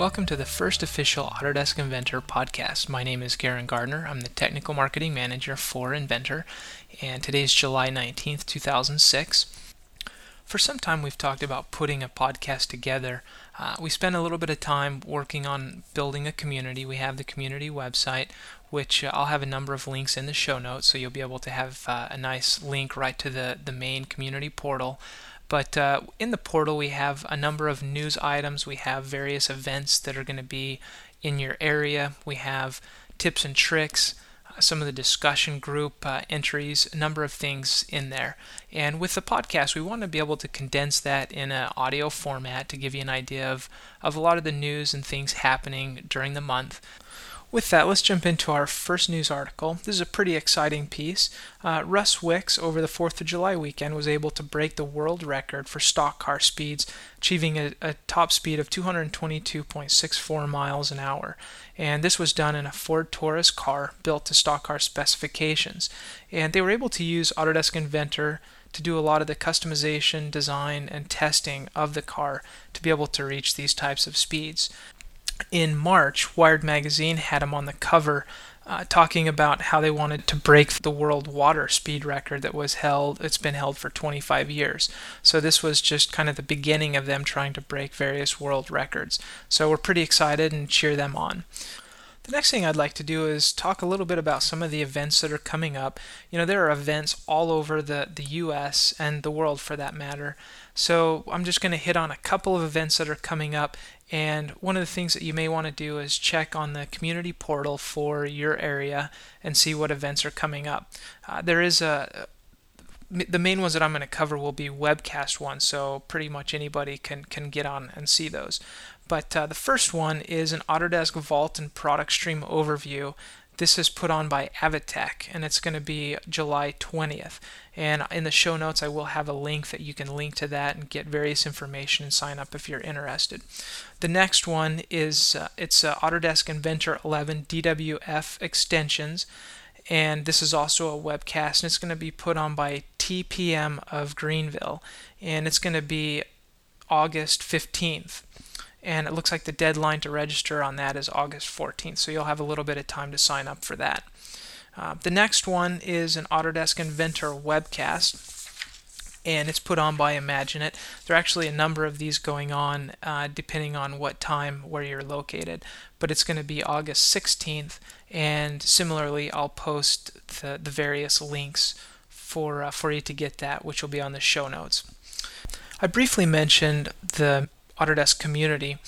Welcome to the first official Autodesk Inventor podcast. My name is Garen Gardner. I'm the Technical Marketing Manager for Inventor, and today is July 19th, 2006. For some time, we've talked about putting a podcast together. Uh, we spent a little bit of time working on building a community. We have the community website, which uh, I'll have a number of links in the show notes, so you'll be able to have uh, a nice link right to the, the main community portal. But uh, in the portal, we have a number of news items. We have various events that are going to be in your area. We have tips and tricks, uh, some of the discussion group uh, entries, a number of things in there. And with the podcast, we want to be able to condense that in an audio format to give you an idea of, of a lot of the news and things happening during the month. With that, let's jump into our first news article. This is a pretty exciting piece. Uh, Russ Wicks, over the 4th of July weekend, was able to break the world record for stock car speeds, achieving a, a top speed of 222.64 miles an hour. And this was done in a Ford Taurus car built to stock car specifications. And they were able to use Autodesk Inventor to do a lot of the customization, design, and testing of the car to be able to reach these types of speeds in March, Wired Magazine had him on the cover uh, talking about how they wanted to break the world water speed record that was held it's been held for 25 years so this was just kind of the beginning of them trying to break various world records so we're pretty excited and cheer them on the next thing I'd like to do is talk a little bit about some of the events that are coming up. You know, there are events all over the, the US and the world for that matter. So I'm just going to hit on a couple of events that are coming up. And one of the things that you may want to do is check on the community portal for your area and see what events are coming up. Uh, there is a the main ones that I'm going to cover will be webcast ones, so pretty much anybody can can get on and see those. But uh, the first one is an Autodesk Vault and Product Stream overview. This is put on by Avatech, and it's going to be July 20th. And in the show notes, I will have a link that you can link to that and get various information and sign up if you're interested. The next one is uh, it's uh, Autodesk Inventor 11 DWF extensions, and this is also a webcast, and it's going to be put on by TPM of Greenville, and it's going to be August 15th and it looks like the deadline to register on that is August 14th, so you'll have a little bit of time to sign up for that. Uh, the next one is an Autodesk Inventor webcast, and it's put on by Imagine It. There are actually a number of these going on uh, depending on what time where you're located, but it's going to be August 16th, and similarly, I'll post the, the various links for, uh, for you to get that, which will be on the show notes. I briefly mentioned the Autodesk community,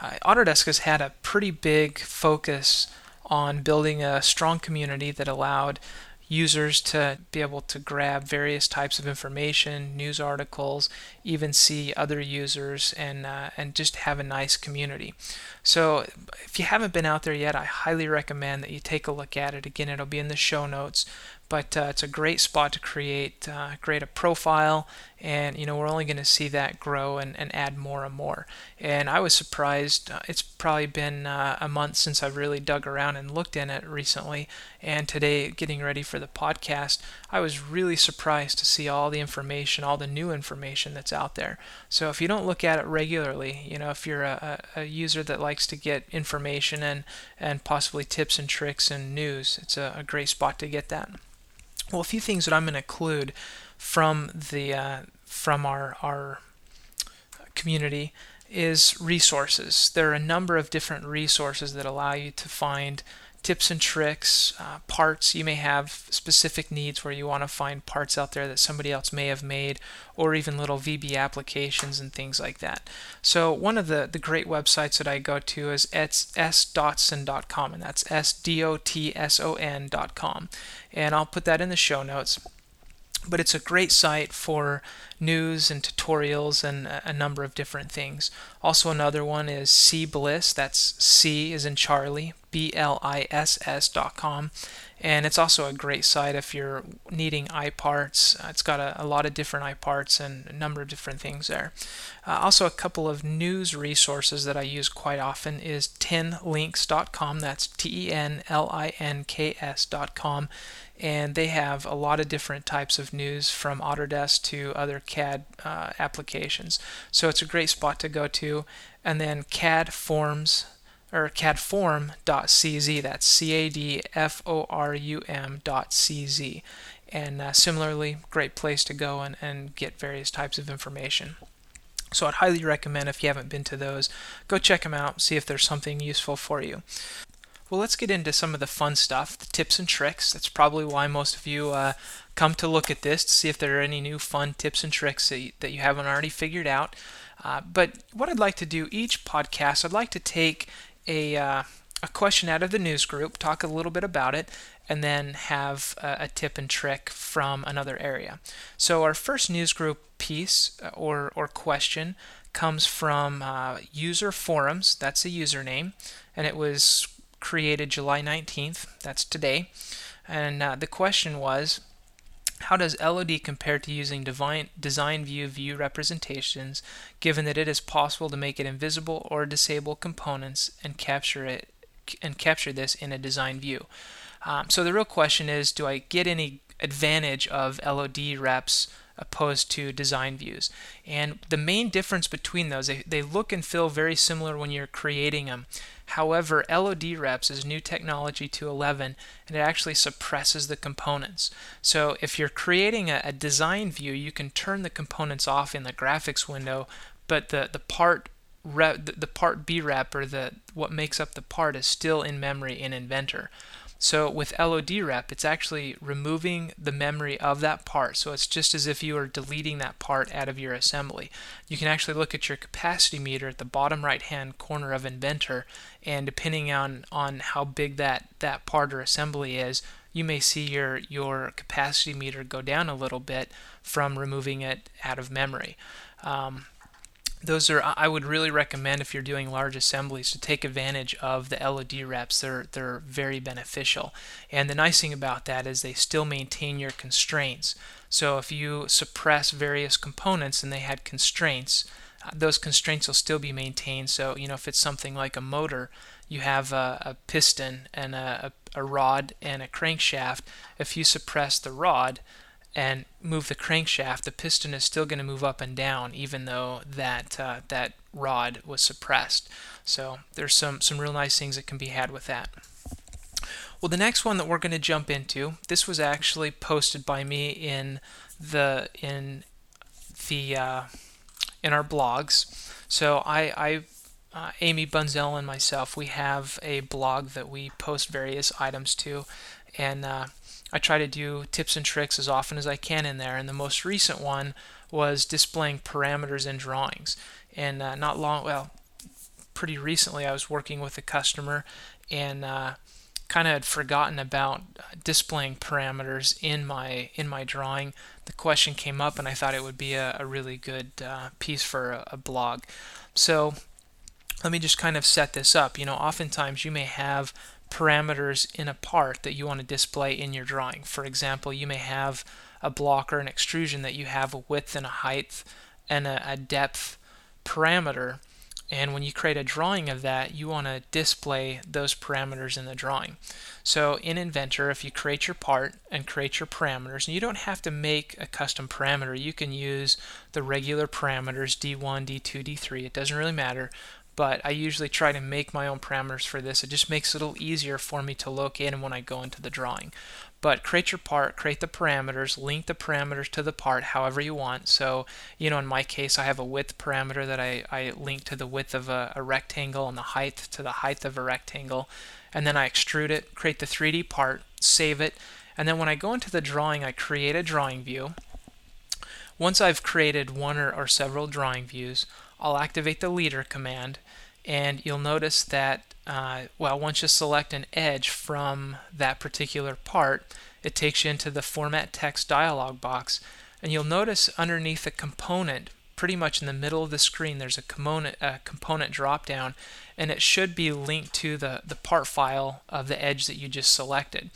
uh, Autodesk has had a pretty big focus on building a strong community that allowed users to be able to grab various types of information, news articles, even see other users, and uh, and just have a nice community. So if you haven't been out there yet, I highly recommend that you take a look at it. Again, it'll be in the show notes but uh, it's a great spot to create uh, create a profile and you know we're only going to see that grow and, and add more and more. And i was surprised uh, it's probably been uh, a month since i've really dug around and looked in it recently. And today getting ready for the podcast i was really surprised to see all the information all the new information that's out there. So if you don't look at it regularly you know if you're a, a user that likes to get information and and possibly tips and tricks and news it's a, a great spot to get that well, a few things that I'm going to include from the uh, from our our community is resources. There are a number of different resources that allow you to find tips and tricks, uh, parts. You may have specific needs where you want to find parts out there that somebody else may have made, or even little VB applications and things like that. So, one of the, the great websites that I go to is sdotson.com, and that's S D O T S O N.com. And I'll put that in the show notes but it's a great site for news and tutorials and a number of different things. Also, another one is C Bliss. That's C is in Charlie, B L I S S.com. And it's also a great site if you're needing iParts. Uh, it's got a, a, lot of different iParts and a number of different things there. Uh, also, a couple of news resources that I use quite often is tenlinks.com. That's T E N L I N K S.com. And they have a lot of different types of news from Autodesk to other CAD uh, applications. So it's a great spot to go to. And then CAD Forum or cadforum.cz. That's C A D F O R U M.cz. And uh, similarly, great place to go and, and get various types of information. So I'd highly recommend if you haven't been to those, go check them out, see if there's something useful for you. Well, let's get into some of the fun stuff, the tips and tricks. That's probably why most of you uh, come to look at this to see if there are any new fun tips and tricks that you, that you haven't already figured out. Uh, but what I'd like to do each podcast, I'd like to take a, uh, a question out of the news group, talk a little bit about it, and then have a, a, tip and trick from another area. So our first news group piece uh, or, or question comes from uh, user forums. That's a username, and it was created July 19th. That's today. And uh, the question was, how does LOD compare to using design view view representations, given that it is possible to make it invisible or disable components and capture it and capture this in a design view? Um, so the real question is, do I get any advantage of LOD reps opposed to design views? And the main difference between those, they, they look and feel very similar when you're creating them. However, LOD reps is new technology to 11 and it actually suppresses the components. So if you're creating a, a design view, you can turn the components off in the graphics window, but the, the part rep, the, the part B or the what makes up the part is still in memory in Inventor. So with LOD rep, it's actually removing the memory of that part. So it's just as if you are deleting that part out of your assembly. You can actually look at your capacity meter at the bottom right hand corner of Inventor, and depending on, on how big that, that part or assembly is, you may see your, your capacity meter go down a little bit from removing it out of memory. Um, those are I would really recommend if you're doing large assemblies to take advantage of the LOD reps. They're they're very beneficial. And the nice thing about that is they still maintain your constraints. So if you suppress various components and they had constraints, uh, those constraints will still be maintained. So you know if it's something like a motor, you have a, a piston and a, a, a rod and a crankshaft. If you suppress the rod, and move the crankshaft, the piston is still going to move up and down, even though that uh, that rod was suppressed. So there's some some real nice things that can be had with that. Well, the next one that we're going to jump into, this was actually posted by me in the in the uh, in our blogs. So I, I uh, Amy Bunszel and myself, we have a blog that we post various items to, and uh, I try to do tips and tricks as often as I can in there. And the most recent one was displaying parameters in drawings. And uh, not long, well, pretty recently, I was working with a customer and uh, kind of had forgotten about displaying parameters in my in my drawing. The question came up, and I thought it would be a, a really good uh, piece for a, a blog. So let me just kind of set this up. You know, oftentimes you may have parameters in a part that you want to display in your drawing. For example, you may have a block or an extrusion that you have a width and a height and a, a depth parameter. And when you create a drawing of that, you want to display those parameters in the drawing. So in Inventor, if you create your part and create your parameters, and you don't have to make a custom parameter, you can use the regular parameters D1, D2, D3, it doesn't really matter but I usually try to make my own parameters for this. It just makes it a little easier for me to locate them when I go into the drawing. But create your part, create the parameters, link the parameters to the part however you want. So, you know, in my case, I have a width parameter that I, I link to the width of a, a rectangle and the height to the height of a rectangle. And then I extrude it, create the 3D part, save it, and then when I go into the drawing, I create a drawing view. Once I've created one or, or several drawing views, I'll activate the leader command and you'll notice that uh, well once you select an edge from that particular part it takes you into the format text dialog box and you'll notice underneath the component pretty much in the middle of the screen, there's a component, a component drop down, and it should be linked to the, the part file of the edge that you just selected.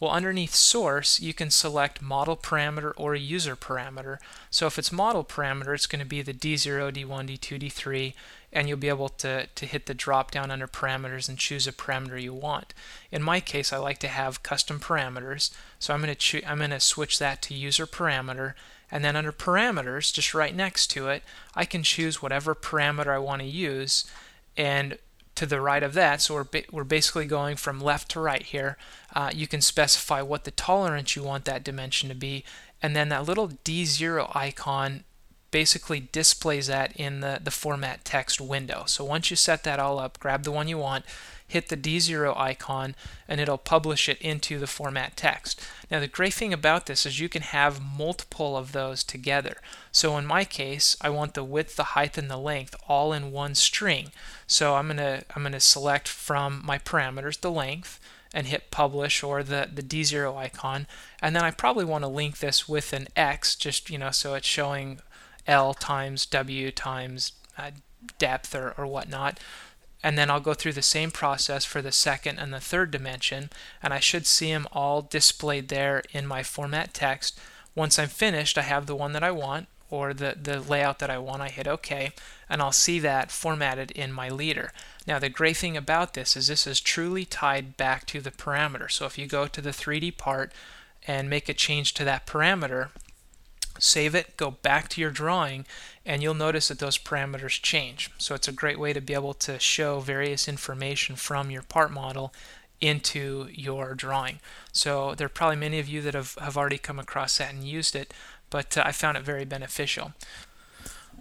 Well, underneath source, you can select model parameter or user parameter. So if it's model parameter, it's going to be the D0, D1, D2, D3, and you'll be able to, to hit the drop down under parameters and choose a parameter you want. In my case, I like to have custom parameters, so I'm going to I'm going to switch that to user parameter, and then under parameters, just right next to it, I can choose whatever parameter I want to use, and to the right of that, so we're, ba we're basically going from left to right here, uh, you can specify what the tolerance you want that dimension to be, and then that little D0 icon basically displays that in the, the format text window. So once you set that all up, grab the one you want, hit the D0 icon and it'll publish it into the format text. Now the great thing about this is you can have multiple of those together. So in my case, I want the width, the height, and the length all in one string. So I'm gonna I'm gonna select from my parameters the length and hit publish or the, the D0 icon. And then I probably want to link this with an X just, you know, so it's showing L times W times uh, depth or, or whatnot and then I'll go through the same process for the second and the third dimension and I should see them all displayed there in my format text. Once I'm finished I have the one that I want or the, the layout that I want, I hit OK and I'll see that formatted in my leader. Now the great thing about this is this is truly tied back to the parameter. So if you go to the 3D part and make a change to that parameter, save it, go back to your drawing, and you'll notice that those parameters change. So it's a great way to be able to show various information from your part model into your drawing. So there are probably many of you that have, have already come across that and used it, but uh, I found it very beneficial.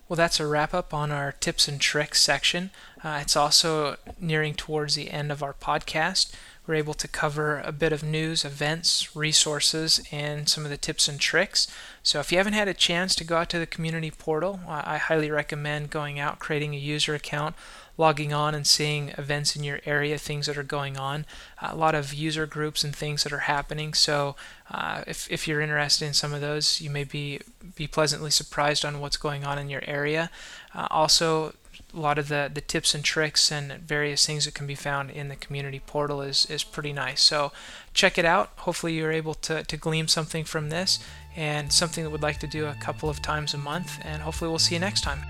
Well, that's a wrap up on our tips and tricks section. Uh, it's also nearing towards the end of our podcast. We're able to cover a bit of news, events, resources, and some of the tips and tricks. So if you haven't had a chance to go out to the community portal, I highly recommend going out, creating a user account, logging on and seeing events in your area, things that are going on, a lot of user groups and things that are happening. So uh, if, if you're interested in some of those, you may be, be pleasantly surprised on what's going on in your area. Uh, also, a lot of the, the tips and tricks and various things that can be found in the community portal is, is pretty nice. So check it out. Hopefully you're able to, to glean something from this and something that we'd like to do a couple of times a month. And hopefully we'll see you next time.